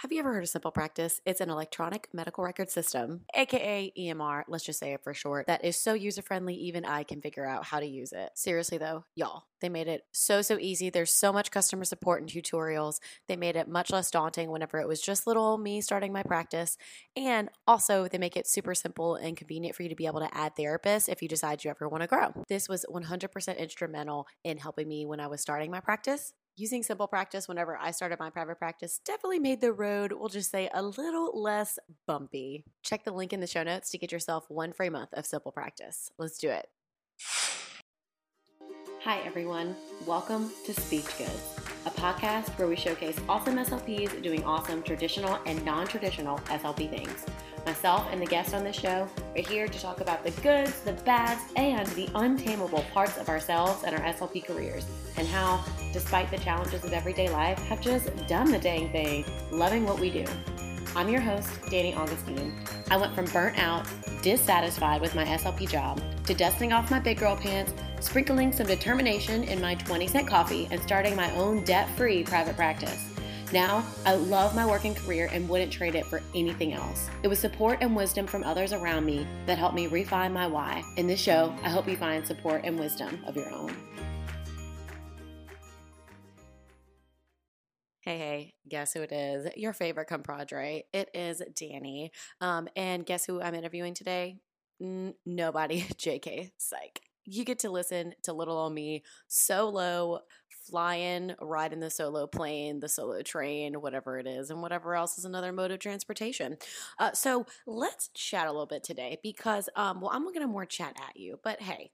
Have you ever heard of Simple Practice? It's an electronic medical record system, aka EMR, let's just say it for short, that is so user friendly, even I can figure out how to use it. Seriously, though, y'all, they made it so, so easy. There's so much customer support and tutorials. They made it much less daunting whenever it was just little me starting my practice. And also, they make it super simple and convenient for you to be able to add therapists if you decide you ever want to grow. This was 100% instrumental in helping me when I was starting my practice using simple practice whenever I started my private practice definitely made the road, we'll just say, a little less bumpy. Check the link in the show notes to get yourself one free month of simple practice. Let's do it. Hi, everyone. Welcome to Speech Goods, a podcast where we showcase awesome SLPs doing awesome traditional and non traditional SLP things. Myself and the guests on this show are here to talk about the goods, the bads, and the untamable parts of ourselves and our SLP careers, and how, despite the challenges of everyday life, have just done the dang thing, loving what we do. I'm your host, Danny Augustine. I went from burnt out, dissatisfied with my SLP job, to dusting off my big girl pants, sprinkling some determination in my 20 cent coffee, and starting my own debt free private practice. Now, I love my working career and wouldn't trade it for anything else. It was support and wisdom from others around me that helped me refine my why. In this show, I hope you find support and wisdom of your own. Hey, hey, guess who it is? Your favorite compadre. It is Danny. Um, and guess who I'm interviewing today? N- nobody. JK. Psych you get to listen to little old me solo flying riding the solo plane the solo train whatever it is and whatever else is another mode of transportation. Uh, so let's chat a little bit today because um, well i'm gonna more chat at you but hey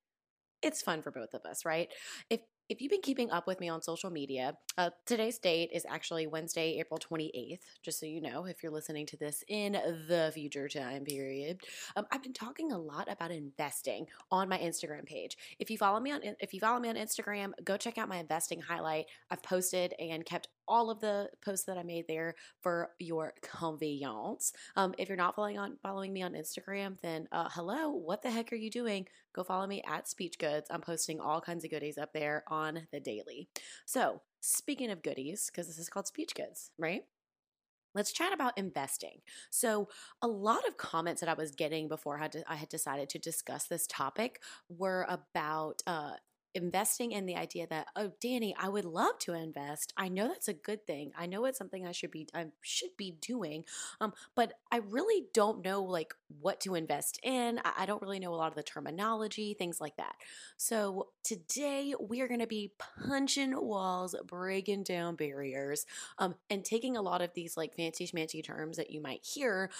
it's fun for both of us right? If if you've been keeping up with me on social media, uh, today's date is actually Wednesday, April 28th, just so you know, if you're listening to this in the future time period. Um, I've been talking a lot about investing on my Instagram page. If you follow me on if you follow me on Instagram, go check out my investing highlight. I've posted and kept all of the posts that I made there for your convenience. Um, if you're not following on following me on Instagram, then uh, hello, what the heck are you doing? Go follow me at Speech Goods. I'm posting all kinds of goodies up there on the daily. So speaking of goodies, because this is called Speech Goods, right? Let's chat about investing. So, a lot of comments that I was getting before I had, decided to discuss this topic were about uh, investing in the idea that oh Danny I would love to invest. I know that's a good thing. I know it's something I should be I should be doing um but I really don't know like what to invest in. I, I don't really know a lot of the terminology things like that. So today we are going to be punching walls breaking down barriers um and taking a lot of these like fancy schmancy terms that you might hear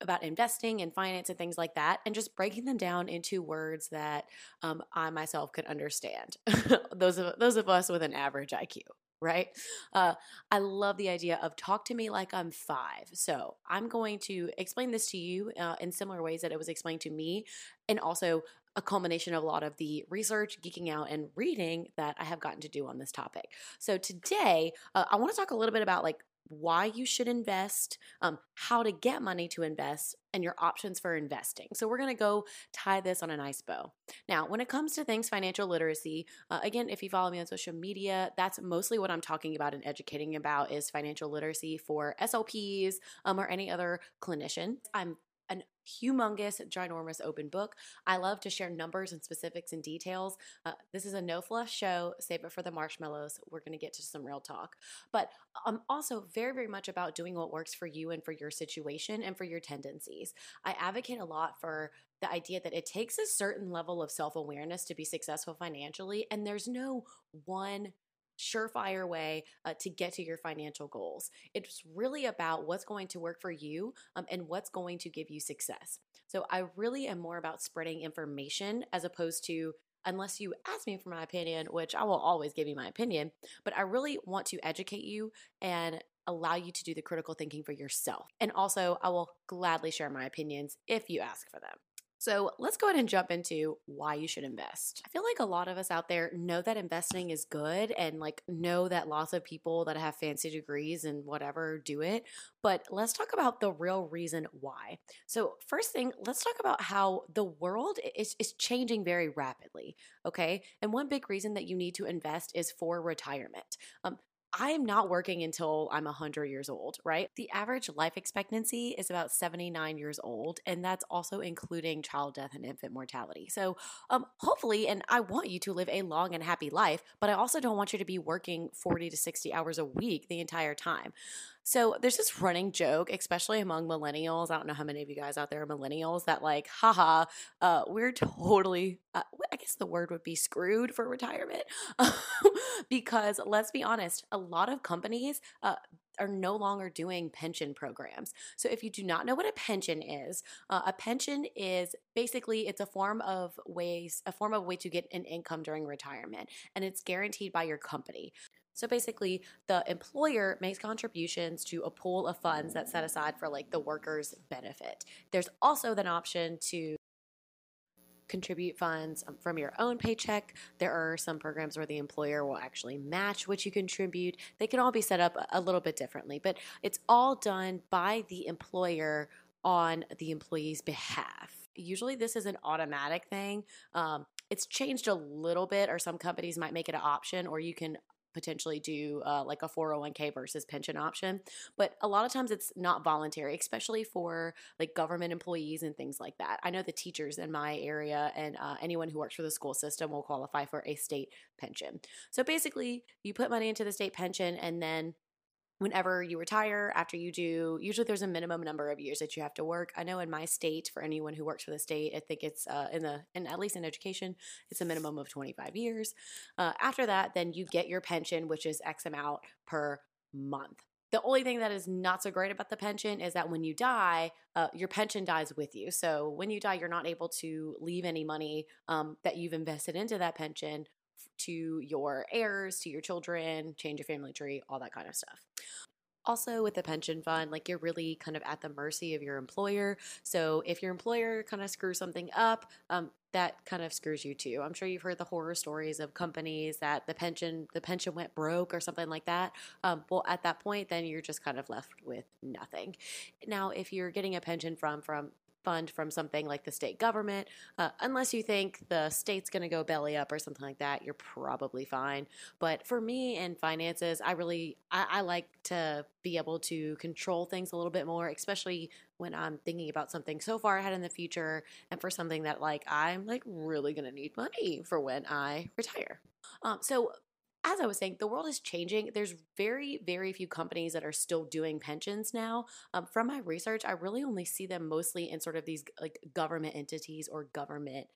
about investing and finance and things like that, and just breaking them down into words that um, I myself could understand. those of those of us with an average IQ, right? Uh, I love the idea of talk to me like I'm five. So I'm going to explain this to you uh, in similar ways that it was explained to me, and also a culmination of a lot of the research, geeking out, and reading that I have gotten to do on this topic. So today, uh, I want to talk a little bit about like why you should invest, um, how to get money to invest, and your options for investing. So, we're to go tie this on a nice bow. Now, when it comes to things financial literacy, uh, again, if you follow me on social media, that's mostly what I'm talking about and educating about is financial literacy for SLPs um, or any other clinician. I'm an humongous, ginormous open book. I love to share numbers and specifics and details. Uh, this is a no fluff show. Save it for the marshmallows. We're going to get to some real talk. But I'm also very, very much about doing what works for you and for your situation and for your tendencies. I advocate a lot for the idea that it takes a certain level of self awareness to be successful financially, and there's no one surefire way uh, to get to your financial goals. It's really about what's going to work for you um, and what's going to give you success. So I really am more about spreading information as opposed to unless you ask me for my opinion, which I will always give you my opinion, but I really want to educate you and allow you to do the critical thinking for yourself. And also, I will gladly share my opinions if you ask for them. So let's go ahead and jump into why you should invest. I feel like a lot of us out there know that investing is good and like know that lots of people that have fancy degrees and whatever do it. But let's talk about the real reason why. So, first thing, let's talk about how the world is, is changing very rapidly. Okay. And one big reason that you need to invest is for retirement. Um, I am not working until I'm 100 years old, right? The average life expectancy is about 79 years old, and that's also including child death and infant mortality. So, um, hopefully, and I want you to live a long and happy life, but I also don't want you to be working 40 to 60 hours a week the entire time. So there's this running joke, especially among millennials. I don't know how many of you guys out there are millennials that like, haha, uh, we're totally, uh, I guess the word would be screwed for retirement. because let's be honest, a lot of companies, uh, are no longer doing pension programs. So if you do not know what a pension is, uh, a pension is basically it's a form of ways a form of way to get an income during retirement and it's guaranteed by your company. So basically, the employer makes contributions to a pool of funds that's set aside for like the worker's benefit. There's also an option to contribute funds um, from your own paycheck. There are some programs where the employer will actually match what you contribute. They can all be set up a little bit differently, but it's all done by the employer on the employee's behalf. Usually, this is an automatic thing. Um, it's changed a little bit, or some companies might make it an option, or you can potentially do uh, like a 401k versus pension option but a lot of times it's not voluntary especially for like government employees and things like that. I know the teachers in my area and uh, anyone who works for the school system will qualify for a state pension. So basically you put money into the state pension and then whenever you retire after you do usually there's a minimum number of years that you have to work. I know in my state for anyone who works for the state i think it's uh, in the and at least in education it's a minimum of 25 years. Uh, after that then you get your pension which is x amount per month. The only thing that is not so great about the pension is that when you die, uh, your pension dies with you. So when you die, you're not able to leave any money um, that you've invested into that pension to your heirs, to your children, change your family tree, all that kind of stuff. Also, with the pension fund, like you're really kind of at the mercy of your employer. So, if your employer kind of screws something up, um, that kind of screws you too. I'm sure you've heard the horror stories of companies that the pension the pension went broke or something like that. Um, well, at that point, then you're just kind of left with nothing. Now, if you're getting a pension from from fund from something like the state government. Uh, unless you think the state's going to go belly up or something like that, you're probably fine. But for me in finances, I really I, I like to be able to control things a little bit more, especially when I'm thinking about something so far ahead in the future and for something that like I'm like really going to need money for when I retire. Um, so as I was saying, the world is changing. There's very, very few companies that are still doing pensions now. Um, from my research, I really only see them mostly in sort of these like government entities or government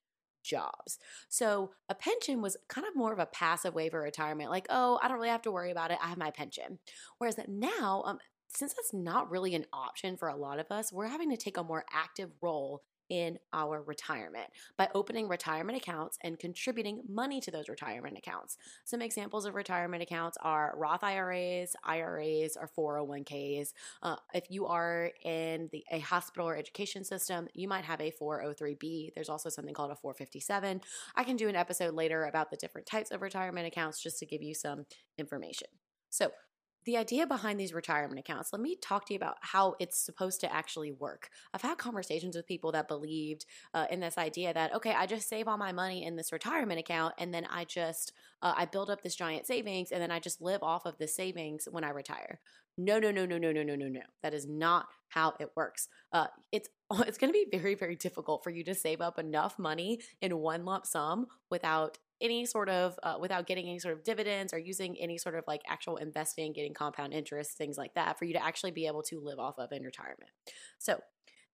jobs. So a pension was kind of more of a passive way for retirement, like, oh, I don't really have to worry about it. I have my pension. Whereas now, um, since that's not really an option for a lot of us, we're having to take a more active role in our retirement by opening retirement accounts and contributing money to those retirement accounts. Some examples of retirement accounts are Roth IRAs, IRAs, or 401ks. Uh, if you are in the, a hospital or education system, you might have a 403b. There's also something called a 457. I can do an episode later about the different types of retirement accounts just to give you some information. So, the idea behind these retirement accounts, let me talk to you about how it's supposed to actually work. I've had conversations with people that believed uh, in this idea that, okay, I just save all my money in this retirement account and then I just, uh, I build up this giant savings and then I just live off of the savings when I retire. No, no, no, no, no, no, no, no, no. That is not how it works. Uh, it's it's going to be very, very difficult for you to save up enough money in one lump sum without any sort of uh, without getting any sort of dividends or using any sort of like actual investing getting compound interest things like that for you to actually be able to live off of in retirement so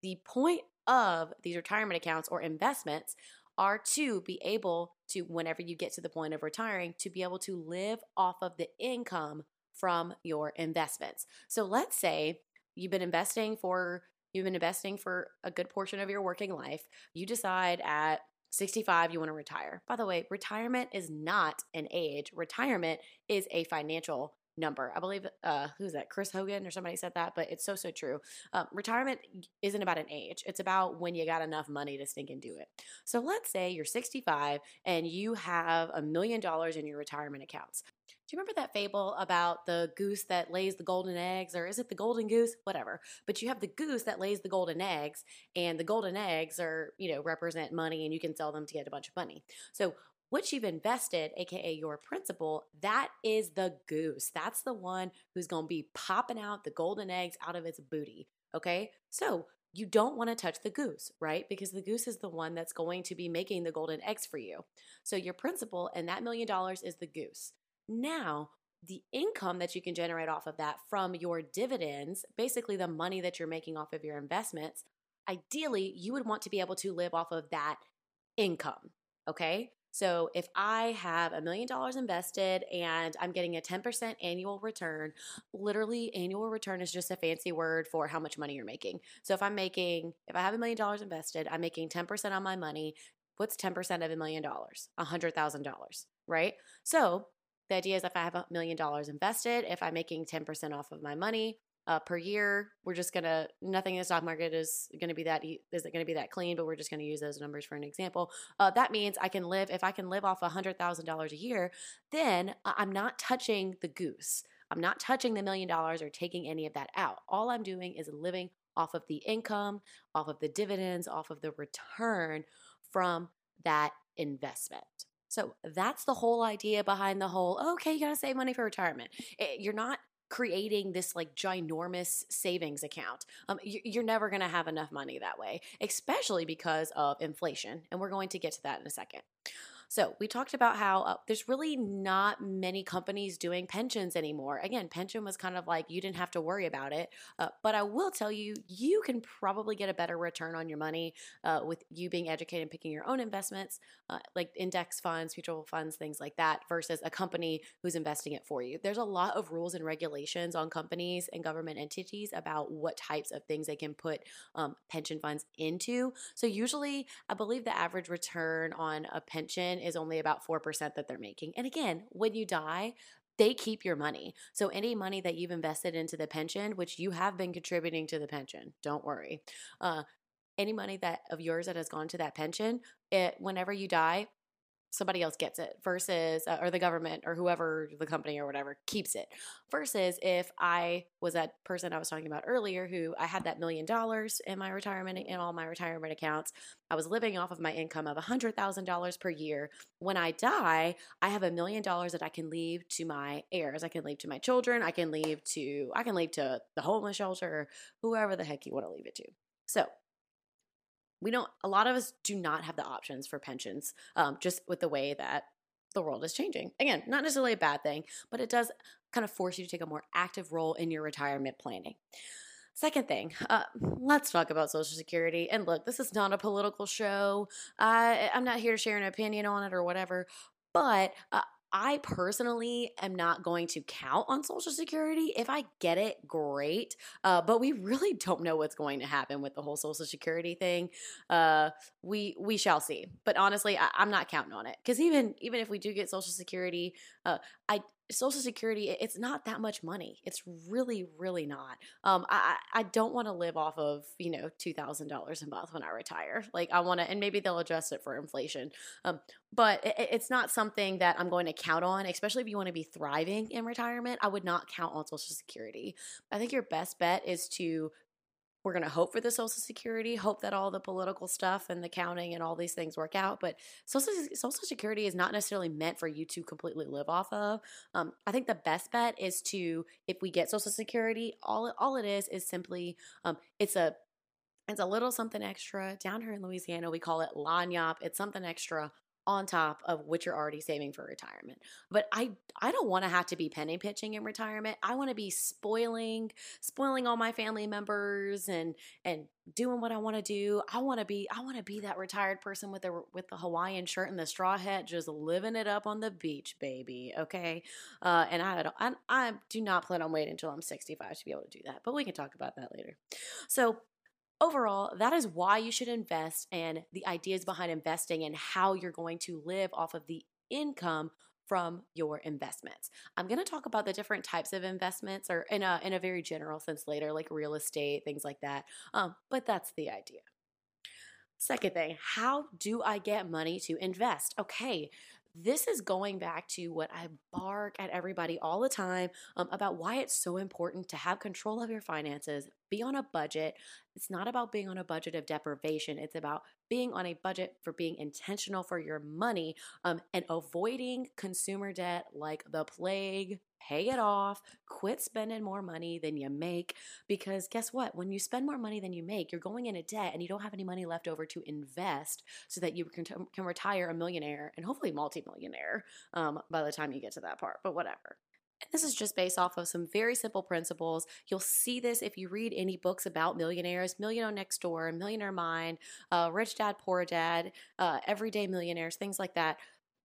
the point of these retirement accounts or investments are to be able to whenever you get to the point of retiring to be able to live off of the income from your investments so let's say you've been investing for you've been investing for a good portion of your working life you decide at 65, you want to retire. By the way, retirement is not an age, retirement is a financial number. I believe, uh, who's that? Chris Hogan or somebody said that, but it's so, so true. Um, retirement isn't about an age, it's about when you got enough money to stink and do it. So let's say you're 65 and you have a million dollars in your retirement accounts. Do you remember that fable about the goose that lays the golden eggs, or is it the golden goose? Whatever. But you have the goose that lays the golden eggs, and the golden eggs are, you know, represent money and you can sell them to get a bunch of money. So what you've invested, aka your principal, that is the goose. That's the one who's going to be popping out the golden eggs out of its booty. Okay. So you don't want to touch the goose, right? Because the goose is the one that's going to be making the golden eggs for you. So your principal and that million dollars is the goose. Now, the income that you can generate off of that from your dividends, basically the money that you're making off of your investments, ideally, you would want to be able to live off of that income. Okay. So if I have a million dollars invested and I'm getting a 10% annual return, literally annual return is just a fancy word for how much money you're making. So if I'm making, if I have a million dollars invested, I'm making 10% on my money. What's 10% of a million dollars? A hundred thousand dollars, right? So the idea is if I have a million dollars invested, if I'm making 10% off of my money, uh, per year. We're just gonna nothing in the stock market is gonna be that is it gonna be that clean, but we're just gonna use those numbers for an example. Uh, that means I can live if I can live off hundred thousand dollars a year, then I'm not touching the goose. I'm not touching the million dollars or taking any of that out. All I'm doing is living off of the income, off of the dividends, off of the return from that investment. So that's the whole idea behind the whole, okay, you got to save money for retirement. It, you're not creating this like ginormous savings account. Um, you're never going to have enough money that way, especially because of inflation. And we're going to get to that in a second. So, we talked about how uh, there's really not many companies doing pensions anymore. Again, pension was kind of like you didn't have to worry about it. Uh, but I will tell you, you can probably get a better return on your money uh, with you being educated and picking your own investments, uh, like index funds, mutual funds, things like that, versus a company who's investing it for you. There's a lot of rules and regulations on companies and government entities about what types of things they can put um, pension funds into. So, usually, I believe the average return on a pension is only about 4% that they're making. And again, when you die, they keep your money. So any money that you've invested into the pension, which you have been contributing to the pension, don't worry. Uh, any money that of yours that has gone to that pension, it whenever you die, somebody else gets it versus uh, or the government or whoever the company or whatever keeps it. Versus if i was that person i was talking about earlier who i had that million dollars in my retirement in all my retirement accounts. I was living off of my income of $100000 per year. When i die i have a million dollars that i can leave to my heirs. I can leave to my children. I can leave to i can leave to the homeless shelter whoever the heck you want to leave it to. So we don't a lot of us do not have the options for pensions um, just with the way that the world is changing again not necessarily a bad thing but it does kind of force you to take a more active role in your retirement planning Second thing, uh, let's talk about Social Security. And look, this is not a political show. I'm not here to share an opinion on it or whatever, but uh, I personally am not going to count on Social Security. If I get it, great. Uh, but we really don't know what's going to happen with the whole Social Security thing. Uh, we we shall see. But honestly, I, am not counting on it because even even if we do get Social Security, uh, I Social Security, it's not that much money. It's really, really not. Um, I, I don't want to live off of, you know, $2,000 a month when I retire. Like, I want to, and maybe they'll adjust it for inflation. Um, but it, it's not something that I'm going to count on, especially if you want to be thriving in retirement. I would not count on Social Security. I think your best bet is to we're going to hope for the social security hope that all the political stuff and the counting and all these things work out but social, social security is not necessarily meant for you to completely live off of. Um, i think the best bet is to if we get social security all, all it is is simply um, it's a it's a little something extra. Down here in louisiana we call it lagniappe it's something extra on top of what you're already saving for retirement. But I I don't want to have to be penny pitching in retirement. I want to be spoiling spoiling all my family members and and doing what I want to do. I want to be I want to be that retired person with the with the Hawaiian shirt and the straw hat just living it up on the beach, baby, okay? Uh, and I, I I do not plan on waiting until I'm 65 to be able to do that. But we can talk about that later. So overall, that is why you should invest and the ideas behind investing and how you're going to live off of the income from your investments. I'm going to talk about the different types of investments or in a in a very general sense later like real estate, things like that. Um, but that's the idea. Second thing, how do I get money to invest? Okay, this is going back to what I bark at everybody all the time um, about why it's so important to have control of your finances, be on a budget. It's not about being on a budget of deprivation, it's about being on a budget for being intentional for your money um, and avoiding consumer debt like the plague pay it off, quit spending more money than you make. Because guess what? When you spend more money than you make, you're going into debt and you don't have any money left over to invest so that you can, can retire a millionaire and hopefully multimillionaire um, by the time you get to that part, but whatever. This is just based off of some very simple principles. You'll see this if you read any books about millionaires Millionaire Next Door, Millionaire Mind, uh, Rich Dad, Poor Dad, uh, Everyday Millionaires, things like that.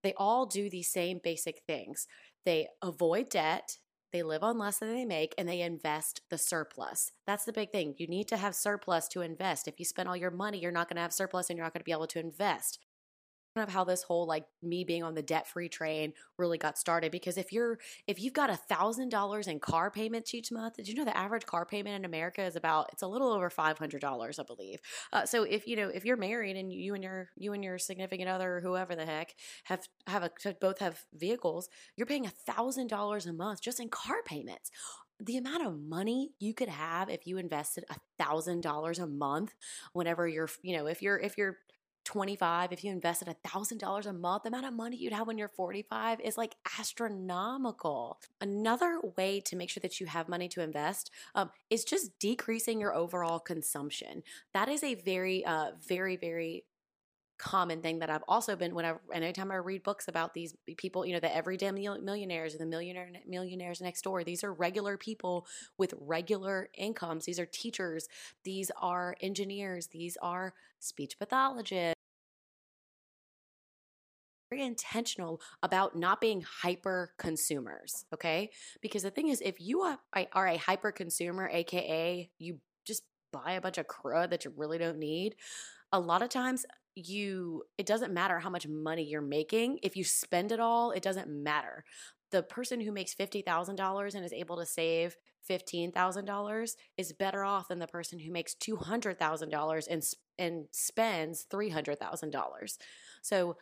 They all do these same basic things. They avoid debt, they live on less than they make, and they invest the surplus. That's the big thing. You need to have surplus to invest. If you spend all your money, you're not going to have surplus and you're not going to be able to invest of how this whole like me being on the debt free train really got started because if you're if you've got a thousand dollars in car payments each month did you know the average car payment in america is about it's a little over five hundred dollars i believe. Uh, so if you know if you're married and you and your you and your significant other or whoever the heck have have a both have vehicles you're paying a thousand dollars a month just in car payments. The amount of money you could have if you invested a thousand dollars a month whenever you're you know if you're if you're 25 if you invested a thousand dollars a month the amount of money you'd have when you're 45 is like astronomical another way to make sure that you have money to invest um, is just decreasing your overall consumption that is a very uh, very very common thing that I've also been when I anytime I read books about these people, you know, the everyday millionaires and the millionaire millionaires next door. These are regular people with regular incomes. These are teachers. These are engineers. These are speech pathologists very intentional about not being hyper consumers, okay? Because the thing is, if you are, are a hyper consumer, aka you just buy a bunch of crud that you really don't need, a lot of times you it doesn't matter how much money you're making. If you spend it all, it doesn't matter. The person who makes $50,000 and is able to save $15,000 is better off than the person who makes $200,000 and and spends $300,000. So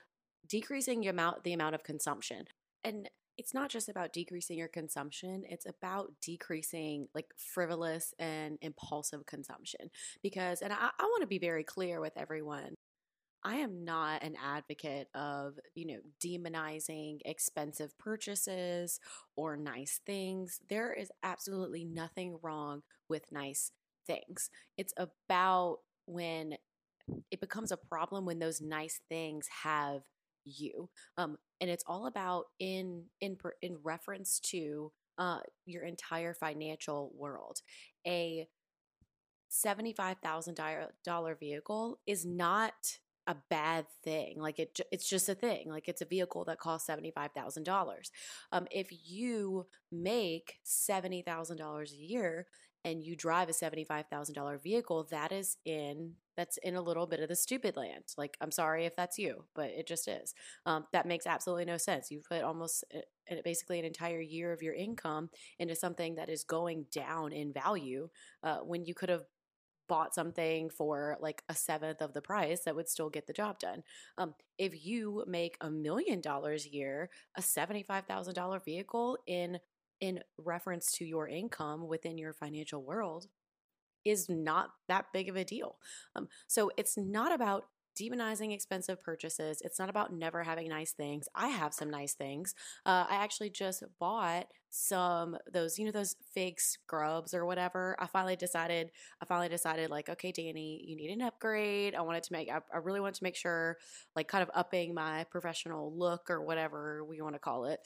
decreasing the amount the amount of consumption. And it's not just about decreasing your consumption, it's about decreasing like frivolous and impulsive consumption. Because, and I, I want to be very clear with everyone. I am not an advocate of, you know, demonizing expensive purchases or nice things. There is absolutely nothing wrong with nice things. It's about when it becomes a problem when those nice things have you um and it's all about in in in reference to uh your entire financial world a $75,000 vehicle is not a bad thing. Like it, it's just a thing. Like it's a vehicle that costs seventy five thousand dollars. Um, if you make seventy thousand dollars a year and you drive a $75,000 vehicle, that is in that's in a little bit of the stupid land. Like I'm sorry if that's you, but it just is. Um, that makes absolutely no sense. You put almost uh, basically an entire year of your income into something that is going down in value uh, when you could have bought something for like a seventh of the price that would still get the job done. Um, if you make a million dollars a year, a $75,000 vehicle in in reference to your income within your financial world is not that big of a deal. Um, so it's not about demonizing expensive purchases. It's not about never having nice things. I have some nice things. Uh, I actually just bought some those you know those fake scrubs or whatever i finally decided i finally decided like okay danny you need an upgrade. I wanted to make i, I really wanted to make sure like kind of upping my professional look or whatever we want to call it.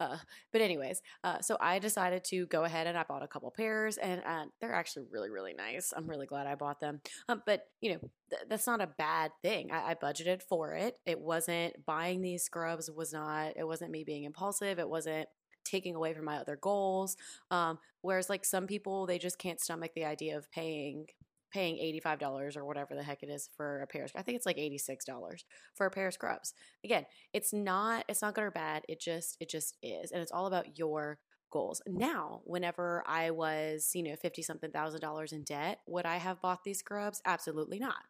Uh, but anyways uh, so i decided to go ahead and i bought a couple pairs and uh, they're actually really really nice. I'm really glad i bought them. Um, but you know th- that's not a bad thing. I, I budgeted for it. It wasn't buying these scrubs was not it wasn't me being impulsive. It wasn't taking away from my other goals. Um, whereas like some people, they just can't stomach the idea of paying paying $85 or whatever the heck it is for a pair of scrubs. I think it's like $86 for a pair of scrubs. Again, it's not it's not good or bad. It just it just is. And it's all about your goals. Now, whenever I was, you know, 50 something thousand dollars in debt, would I have bought these scrubs? Absolutely not.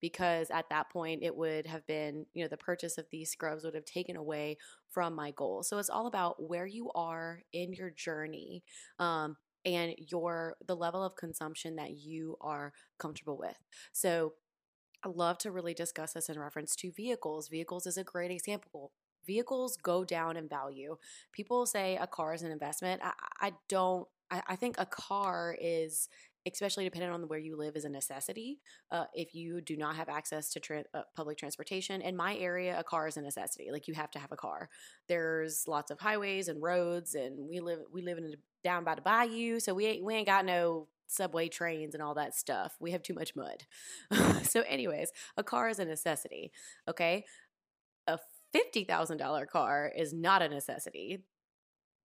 Because at that point it would have been, you know, the purchase of these scrubs would have taken away from my goal. So it's all about where you are in your journey. Um, and your the level of consumption that you are comfortable with. So I love to really discuss this in reference to vehicles. Vehicles is a great example. Vehicles go down in value. People say a car is an investment. I, I don't. I, I think a car is especially depending on where you live, is a necessity. Uh, if you do not have access to tra- uh, public transportation, in my area, a car is a necessity. Like you have to have a car. There's lots of highways and roads, and we live we live in a, down by the bayou, so we ain't, we ain't got no subway trains and all that stuff. We have too much mud. so, anyways, a car is a necessity. Okay, a $50,000 car is not a necessity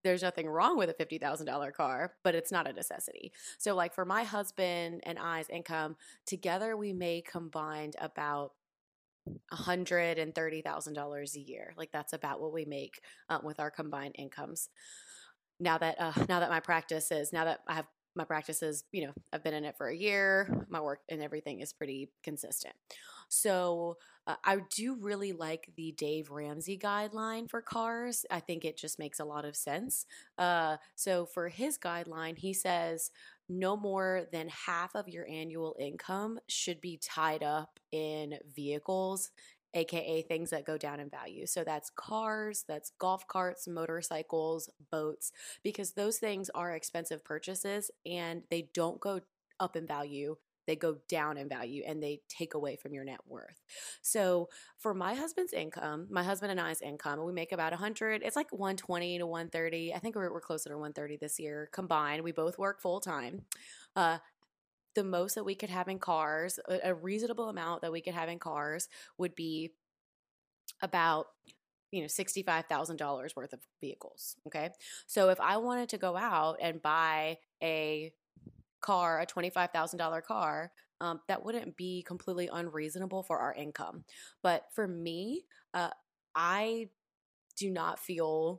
there's nothing wrong with a $50,000 car, but it's not a necessity. So, like for my husband and I's income, together we may combined about $130,000 a year. Like that's about what we make uh, with our combined incomes. Now that uh, now that my practice is now that I have my practice is, you know, I've been in it for a year, my work and everything is pretty consistent. So uh, I do really like the Dave Ramsey guideline for cars. I think it just makes a lot of sense. Uh, so for his guideline, he says no more than half of your annual income should be tied up in vehicles aka things that go down in value. So that's cars, that's golf carts, motorcycles, boats, because those things are expensive purchases and they don't go up in value they go down in value and they take away from your net worth. So for my husband's income, my husband and I's income, we make about 100, it's like 120 to 130. I think we're, we're closer to 130 this year combined. We both work full time. Uh, the most that we could have in cars, a, a reasonable amount that we could have in cars would be about you know $65,000 worth of vehicles, okay? So if I wanted to go out and buy a car, a $25,000 car, um, that wouldn't be completely unreasonable for our income. But for me, uh, I do not feel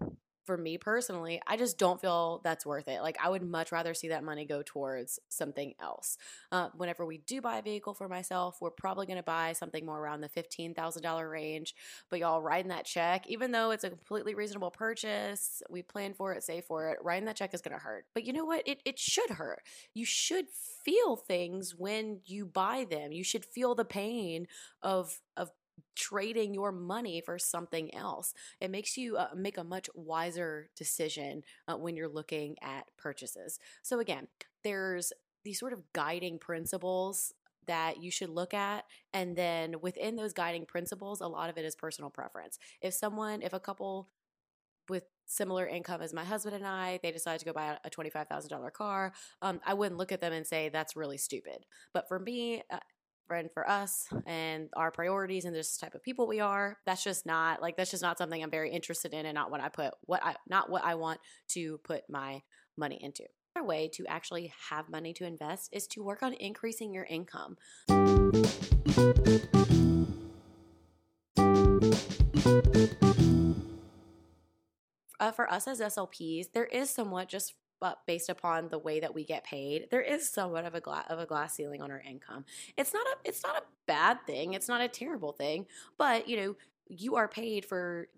for me personally, I just don't feel that's worth it. Like, I would much rather see that money go towards something else. Uh, whenever we do buy a vehicle for myself, we're probably going to buy something more around the $15,000 range. But y'all, writing that check, even though it's a completely reasonable purchase, we plan for it, save for it, writing that check is going to hurt. But you know what? It, it should hurt. You should feel things when you buy them. You should feel the pain of, of trading your money for something else. It makes you uh, make a much wiser decision uh, when you're looking at purchases. So, again, there's these sort of guiding principles that you should look at. And then within those guiding principles, a lot of it is personal preference. If someone, if a couple with similar income as my husband and I, they decide to go buy a $25,000 car, um, I wouldn't look at them and say that's really stupid. But for me, uh, for us and our priorities and this type of people we are that's just not like that's just not something i'm very interested in and not what i put what i not what i want to put my money into. Another way to actually have money to invest is to work on increasing your income. Uh, for us as slps there is somewhat just but based upon the way that we get paid, there is somewhat of a glass of a glass ceiling on our income. It's not a it's not a bad thing. It's not a terrible thing, but you know, you are paid for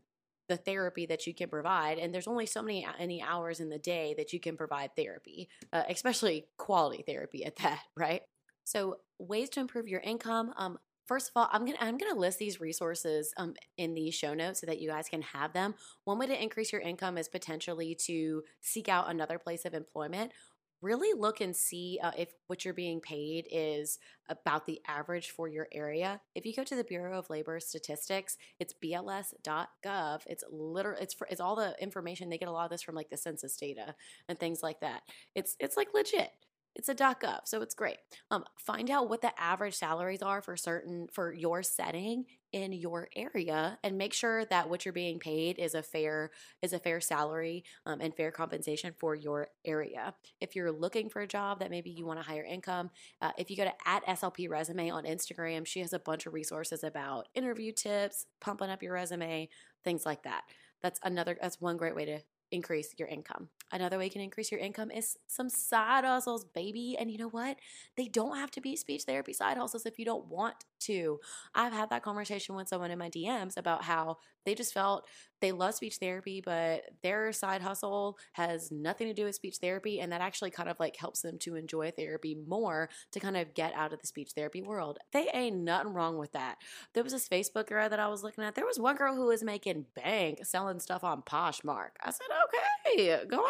the therapy that you can provide and there's only so many any hours in the day that you can provide therapy uh, especially quality therapy at that right so ways to improve your income um, First of all, I'm gonna I'm gonna list these resources um, in the show notes so that you guys can have them. One way to increase your income is potentially to seek out another place of employment. Really look and see uh, if what you're being paid is about the average for your area. If you go to the Bureau of Labor Statistics, it's bls.gov. It's literally it's it's all the information. They get a lot of this from like the census data and things like that. It's it's like legit. It's a .gov, so it's great. Um, find out what the average salaries are for certain for your setting in your area, and make sure that what you're being paid is a fair is a fair salary um, and fair compensation for your area. If you're looking for a job that maybe you want a higher income, uh, if you go to at SLP Resume on Instagram, she has a bunch of resources about interview tips, pumping up your resume, things like that. That's another. That's one great way to increase your income. Another way you can increase your income is some side hustles, baby. And you know what? They don't have to be speech therapy side hustles if you don't want to. I've had that conversation with someone in my DMs about how they just felt they love speech therapy, but their side hustle has nothing to do with speech therapy. And that actually kind of like helps them to enjoy therapy more to kind of get out of the speech therapy world. They ain't nothing wrong with that. There was this Facebook girl that I was looking at. There was one girl who was making bank selling stuff on Poshmark. I said, okay, go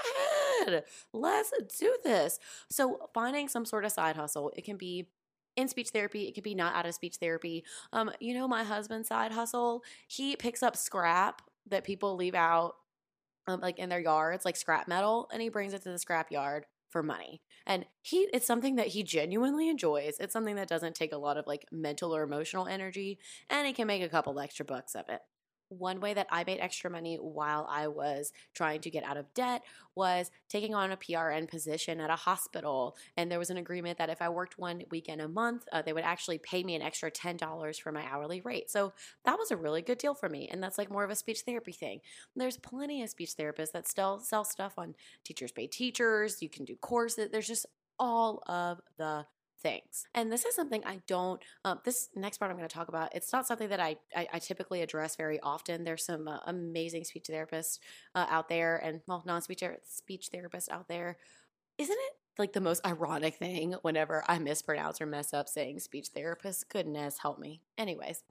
ahead. Let's do this. So finding some sort of side hustle, it can be in speech therapy. It could be not out of speech therapy. Um, you know, my husband's side hustle, he picks up scrap that people leave out um, like in their yards, like scrap metal, and he brings it to the scrap yard for money. And he it's something that he genuinely enjoys. It's something that doesn't take a lot of like mental or emotional energy, and he can make a couple extra bucks of it one way that I made extra money while I was trying to get out of debt was taking on a PRN position at a hospital. And there was an agreement that if I worked one weekend a month, uh, they would actually pay me an extra $10 for my hourly rate. So that was a really good deal for me. And that's like more of a speech therapy thing. There's plenty of speech therapists that still sell stuff on Teachers Pay Teachers. You can do courses. There's just all of the things. And this is something I don't, um, this next part I'm going to talk about, it's not something that I, I, I typically address very often. There's some uh, amazing speech therapists uh, out there and, well, non speech speech therapists out there. Isn't it like the most ironic thing whenever I mispronounce or mess up saying speech therapist. Goodness help me. Anyways,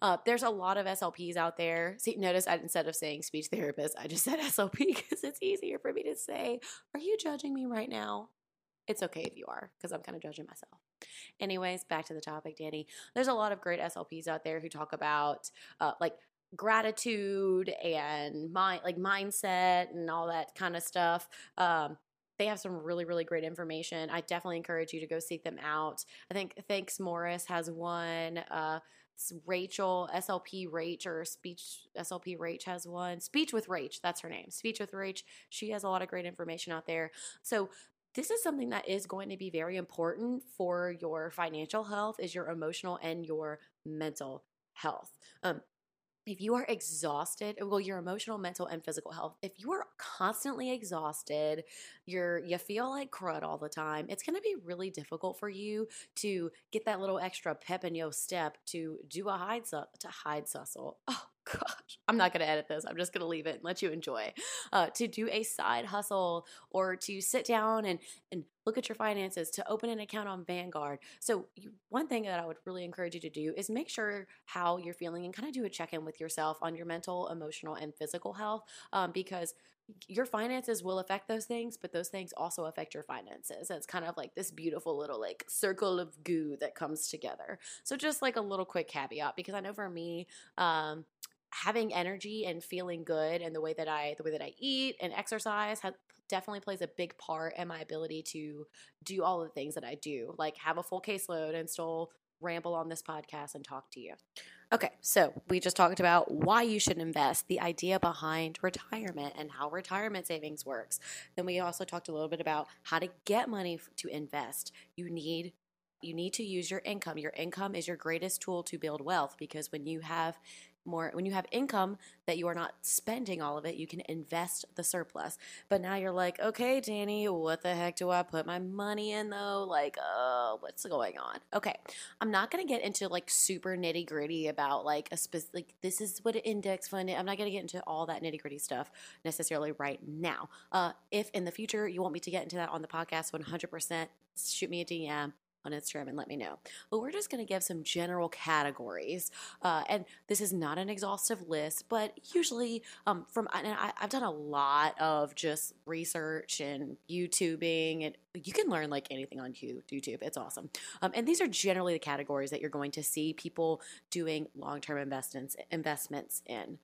uh, there's a lot of SLPs out there. See, notice I, instead of saying speech therapist, I just said SLP because it's easier for me to say. Are you judging me right now? It's okay if you are, because I'm kind of judging myself. Anyways, back to the topic, Danny. There's a lot of great SLPs out there who talk about uh, like gratitude and like mindset and all that kind of stuff. Um, they have some really really great information. I definitely encourage you to go seek them out. I think Thanks Morris has one. Uh, Rachel SLP Rach or Speech SLP Rach has one. Speech with Rach, that's her name. Speech with Rach. She has a lot of great information out there. So this is something that is going to be very important for your financial health is your emotional and your mental health. Um, if you are exhausted well your emotional mental and physical health if you are constantly exhausted you're you feel like crud all the time it's going to be really difficult for you to get that little extra pep in your step to do a hide to hide sussle oh gosh, I'm not going to edit this. I'm just going to leave it and let you enjoy. Uh, to do a side hustle or to sit down and, and look at your finances, to open an account on Vanguard. So, you, one thing that I would really encourage you to do is make sure how you're feeling and kind of do a check in with yourself on your mental, emotional, and physical health um, because your finances will affect those things, but those things also affect your finances. It's kind of like this beautiful little like circle of goo that comes together. So just like a little quick caveat, because I know for me, um, having energy and feeling good and the way that I the way that I eat and exercise has definitely plays a big part in my ability to do all the things that I do, like have a full caseload and still ramble on this podcast and talk to you. Okay, so we just talked about why you should invest, the idea behind retirement and how retirement savings works. Then we also talked a little bit about how to get money to invest. You need you need to use your income. Your income is your greatest tool to build wealth because when you have more when you have income that you are not spending all of it you can invest the surplus. But now you're like okay danny what the heck do i put my money in though? Like uh what's going on? Okay i'm not to get into like super nitty gritty about like a specific like this is what an index fund i'm not to get into all that nitty gritty stuff necessarily right now. Uh if in the future you want me to get into that on the podcast 100% shoot me a dm on Instagram and let me know. But we're just going to give some general categories. Uh, and this is not an exhaustive list, but usually um, from, and I, I've done a lot of just research and YouTubing, and you can learn like anything on YouTube. It's awesome. Um, and these are generally the categories that you're going to see people doing long term investments, investments in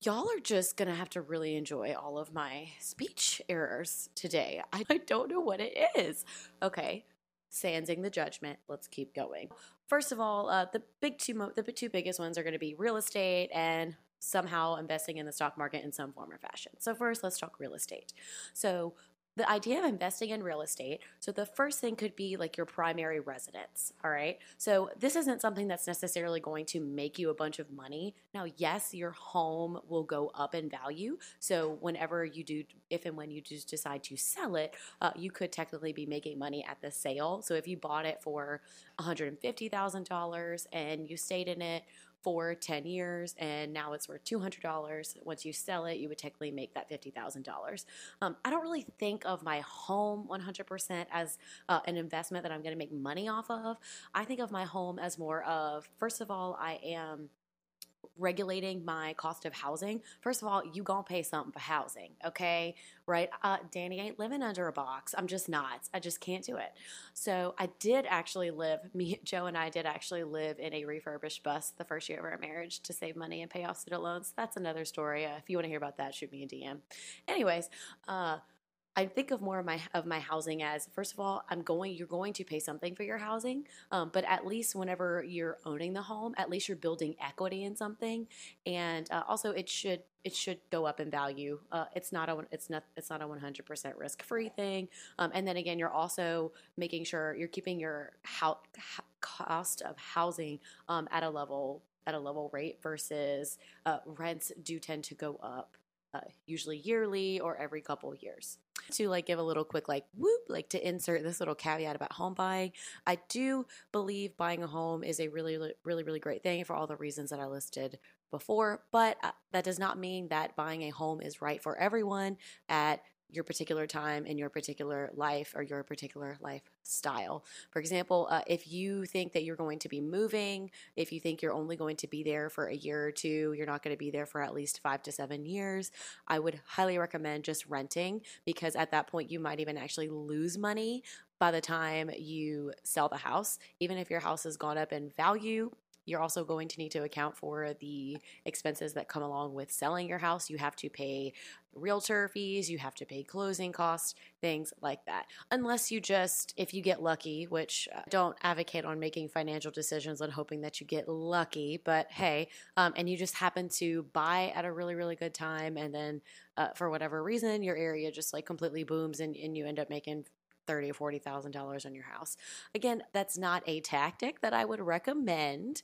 y'all are just gonna have to really enjoy all of my speech errors today. I, I, don't know what it is. Okay, Sansing the judgment. Let's keep going. First of all, uh, the big two mo- the two biggest ones are going to be real estate and somehow investing in the stock market in some form or fashion. So first, let's talk real estate. So the idea of investing in real estate. So, the first thing could be like your primary residence. All right. So, this isn't something that's necessarily going to make you a bunch of money. Now, yes, your home will go up in value. So, whenever you do, if and when you do decide to sell it, uh, you could technically be making money at the sale. So, if you bought it for $150,000 and you stayed in it for 10 years and now it's worth $200 once you sell it you would technically make that $50000 um, i don't really think of my home 100% as uh, an investment that i'm going to make money off of. I think of my home as more of first of all i am regulating my cost of housing, first of all, you gonna pay something for housing, okay? Right? Uh, Danny ain't living under a box. I'm just not. I just can't do it. So I did actually live. Me, Joe, and I did actually live in a refurbished bus the first year of our marriage to save money and pay off student loans. That's another story. Uh, if you want to hear about that, shoot me a DM. Anyways, uh, I think of more of my of my housing as first of all, I'm going. You're going to pay something for your housing, um, but at least whenever you're owning the home, at least you're building equity in something, and uh, also it should it should go up in value. Uh, it's not a it's not it's not a 100% risk free thing, um, and then again, you're also making sure you're keeping your ho- cost of housing um, at a level at a level rate versus uh, rents do tend to go up uh, usually yearly or every couple years to like give a little quick like whoop like to insert this little caveat about home buying. I do believe buying a home is a really really really great thing for all the reasons that i listed before but uh, that does not mean that buying a home is right for everyone at your particular time in your particular life or your particular lifestyle. For example, uh, if you think that you're going to be moving, if you think you're only going to be there for a year or two, you're not going to be there for at least five to seven years, I would highly recommend just renting because at that point you might even actually lose money by the time you sell the house. Even if your house has gone up in value, you're also going to need to account for the expenses that come along with selling your house. You have to pay realtor fees, you have to pay closing costs, things like that. Unless you just, if you get lucky, which I uh, don't advocate on making financial decisions and hoping that you get lucky, but hey, um, and you just happen to buy at a really, really good time, and then uh, for whatever reason, your area just like completely booms and, and you end up making thirty or forty thousand dollars on your house. Again, that's not a tactic that I would recommend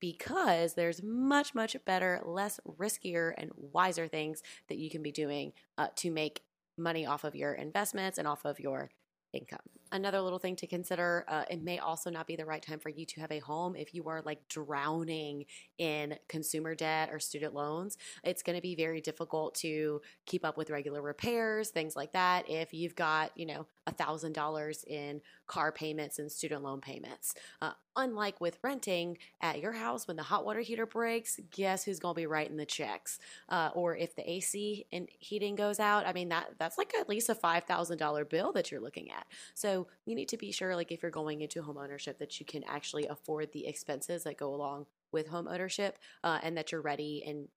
because there's much much better, less riskier, and wiser things that you can be doing uh, to make money off of your investments and off of your income. Another little thing to consider uh, it may also not be the right time for you to have a home if you are like drowning in consumer debt or student loans. It's going to be very difficult to keep up with regular repairs, things like that, if you've got, you know, a $1,000 in car payments and student loan payments. Uh, unlike with renting at your house, when the hot water heater breaks, guess who's going to be writing the checks? Uh, or if the AC and heating goes out, I mean, that that's like at least a $5,000 bill that you're looking at. So you need to be sure, like if you're going into home ownership, that you can actually afford the expenses that go along with home ownership uh, and that you're ready and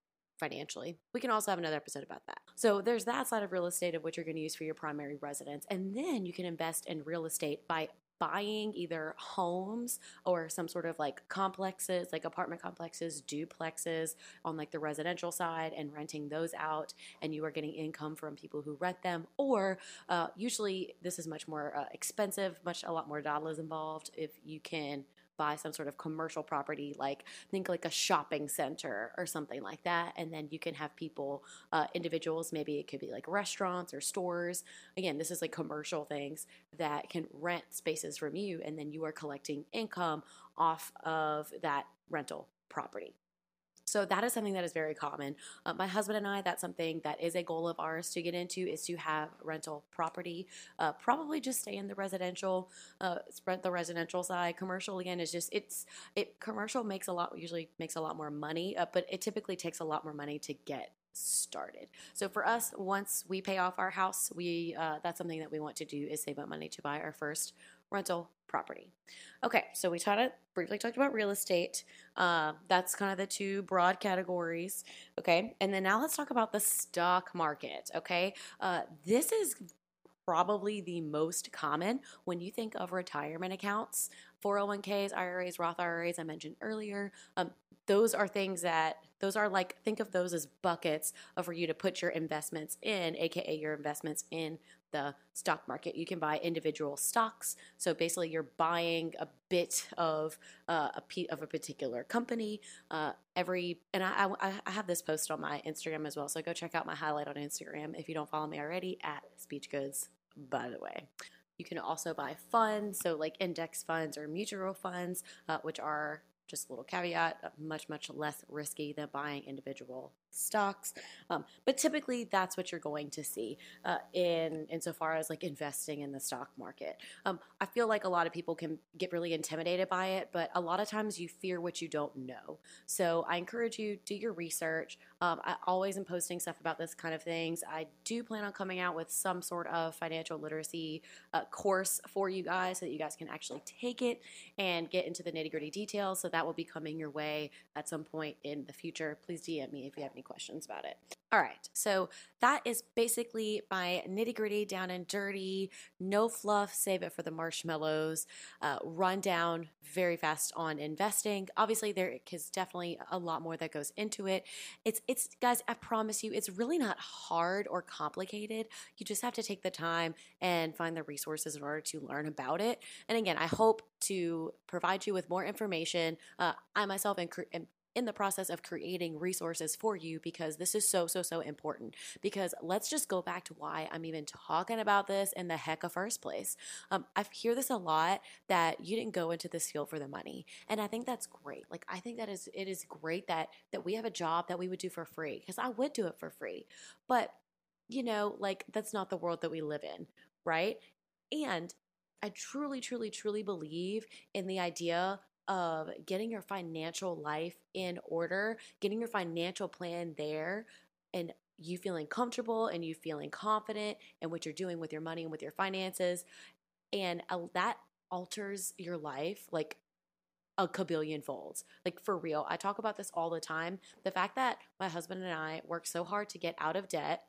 financially. We can also have another episode about that. So there's that side of real estate of what you're going to use for your primary residence. And then you can invest in real estate by buying either homes or some sort of like complexes, like apartment complexes, duplexes on like the residential side and renting those out. And you are getting income from people who rent them. Or uh, usually this is much more uh, expensive, much a lot more dollars involved if you can buy some sort of commercial property, like think like a shopping center or something like that. And then you can have people, uh, individuals, maybe it could be like restaurants or stores. Again, this is like commercial things that can rent spaces from you, and then you are collecting income off of that rental property. So that is something that is very common. Uh, my husband and I, that's something that is a goal of ours to get into is to have rental property. Uh, probably just stay in the residential, uh, spread the residential side. Commercial again is just it's it commercial makes a lot usually makes a lot more money, uh, but it typically takes a lot more money to get started. So for us, once we pay off our house, we uh, that's something that we want to do is save up money to buy our first rental property. Okay, so we taught it briefly talked about real estate. Uh, that's kind of the two broad categories. Okay, and then now let's talk about the stock market. Okay, uh, this is probably the most common when you think of retirement accounts, 401ks, IRAs, Roth IRAs. I mentioned earlier. Um, those are things that those are like think of those as buckets for you to put your investments in, aka your investments in the stock market. You can buy individual stocks. So basically, you're buying a bit of uh, a pe- of a particular company uh, every. And I, I, I have this post on my Instagram as well. So go check out my highlight on Instagram if you don't follow me already at Speech Goods. By the way. You can also buy funds, so like index funds or mutual funds, uh, which are just a little caveat, much, much less risky than buying individual stocks. Um, but typically, that's what you're going to see uh, in insofar as like investing in the stock market. Um, I feel like a lot of people can get really intimidated by it, but a lot of times you fear what you don't know. So I encourage you do your research. Um, I always am posting stuff about this kind of things. I do plan on coming out with some sort of financial literacy uh, course for you guys so that you guys can actually take it and get into the nitty gritty details. So that will be coming your way at some point in the future. Please DM me if you have any any questions about it. All right, so that is basically my nitty gritty, down and dirty, no fluff, save it for the marshmallows, uh, rundown very fast on investing. Obviously, there is definitely a lot more that goes into it. It's, it's, guys, I promise you, it's really not hard or complicated. You just have to take the time and find the resources in order to learn about it. And again, I hope to provide you with more information. Uh, I myself am, am in the process of creating resources for you because this is so, so, so important. Because let's just go back to why I'm even talking about this in the heck of first place. Um, I hear this a lot that you didn't go into this field for the money. And I think that's great. Like, I think that is, it is great that, that we have a job that we would do for free because I would do it for free. But, you know, like, that's not the world that we live in, right? And I truly, truly, truly believe in the idea of getting your financial life in order, getting your financial plan there, and you feeling comfortable and you feeling confident in what you're doing with your money and with your finances. And that alters your life like a kabillion folds. Like for real. I talk about this all the time. The fact that my husband and I worked so hard to get out of debt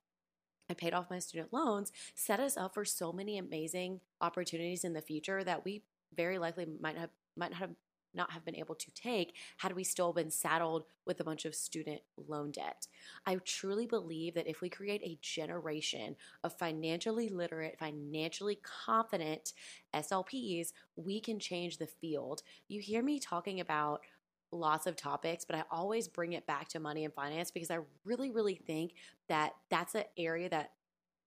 I paid off my student loans, set us up for so many amazing opportunities in the future that we very likely might have might not have not have been able to take had we still been saddled with a bunch of student loan debt. I truly believe that if we create a generation of financially literate, financially confident SLPs, we can change the field. You hear me talking about lots of topics, but I always bring it back to money and finance because I really, really think that that's an area that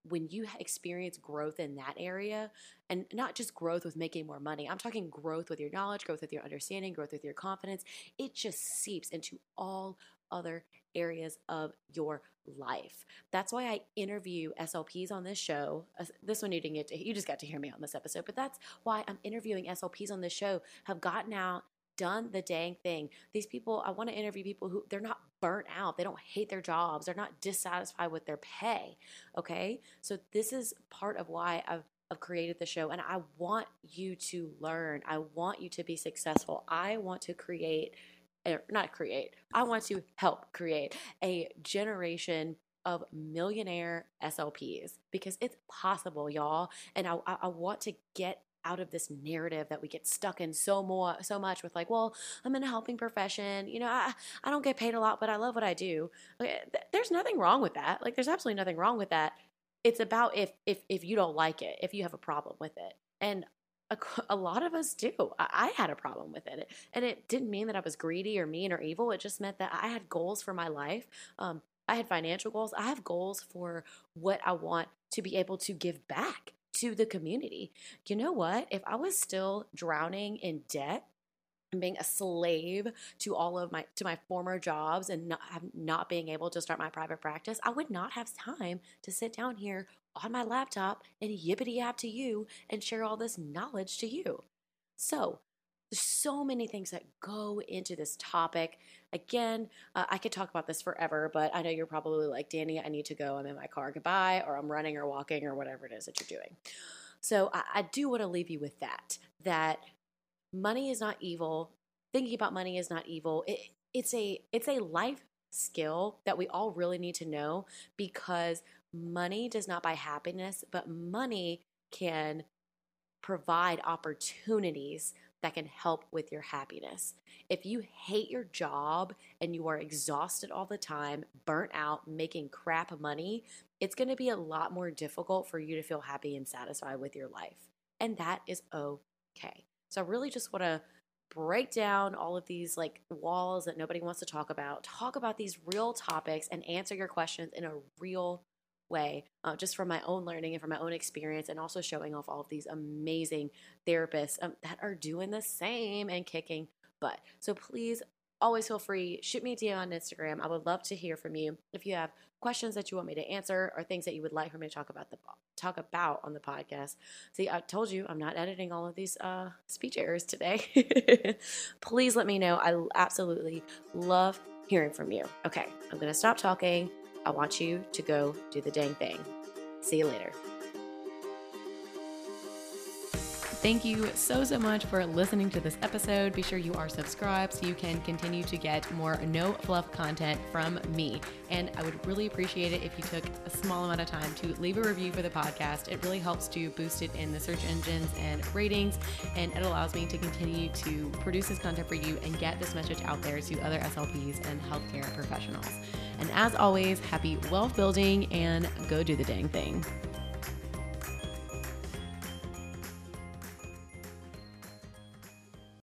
when you experience growth in that area, and not just growth with making more money, I'm talking growth with your knowledge, growth with your understanding, growth with your confidence, it just seeps into all other areas of your life. That's why I interview SLPs on this show. Uh, this one you didn't get to, you just got to hear me on this episode, but that's why I'm interviewing SLPs on this show, have gotten out done the dang thing. These people, I want to interview people who they're not burnt out. They don't hate their jobs. They're not dissatisfied with their pay. Okay. So this is part of why I've, I've created the show and I want you to learn. I want you to be successful. I want to create, or not create, I want to help create a generation of millionaire SLPs because it's possible, y'all. And I, I, want to get out of this narrative that we get stuck in so more so much with like well i'm in a helping profession you know i, I don't get paid a lot but i love what i do. There's nothing wrong with that. Like there's absolutely nothing wrong with that. It's about if if if you don't like it if you have a problem with it. And a, a lot of us do. I, I had a problem with it. And it didn't mean that i was greedy or mean or evil. It just meant that i had goals for my life. Um, I had financial goals. I have goals for what I want to be able to give back to the community. You know what? If I was still drowning in debt, and being a slave to all of my to my former jobs and not not being able to start my private practice, I would not have time to sit down here on my laptop and yippity yap to you and share all this knowledge to you. So, there's so many things that go into this topic. Again, uh, I could talk about this forever, but I know you're probably like, Danny, I need to go. I'm in my car. Goodbye, or I'm running or walking or whatever it is that you're doing. So I, I do want to leave you with that that money is not evil. Thinking about money is not evil. It, it's a it's a life skill that we all really need to know because money does not buy happiness, but money can provide opportunities that can help with your happiness. If you hate your job and you are exhausted all the time, burnt out, making crap money, it's going to be a lot more difficult for you to feel happy and satisfied with your life. And that is okay. So I really just want to break down all of these like walls that nobody wants to talk about, talk about these real topics and answer your questions in a real way, uh, just from my own learning and from my own experience, and also showing off all of these amazing therapists um, that are doing the same and kicking butt. So please always feel free shoot me a DM on Instagram. I would love to hear from you if you have questions that you want me to answer or things that you would like for me to talk about the talk about on the podcast. See, I told you I'm not editing all of these uh, speech errors today. Please let me know. I absolutely love hearing from you. Okay, I'm gonna stop talking. I want you to go do the dang thing. See you later. Thank you so, so much for listening to this episode. Be sure you are subscribed so you can continue to get more no fluff content from me. And I would really appreciate it if you took a small amount of time to leave a review for the podcast. It really helps to boost it in the search engines and ratings, and it allows me to continue to produce this content for you and get this message out there to other SLPs and healthcare professionals. And as always, happy wealth building and go do the dang thing.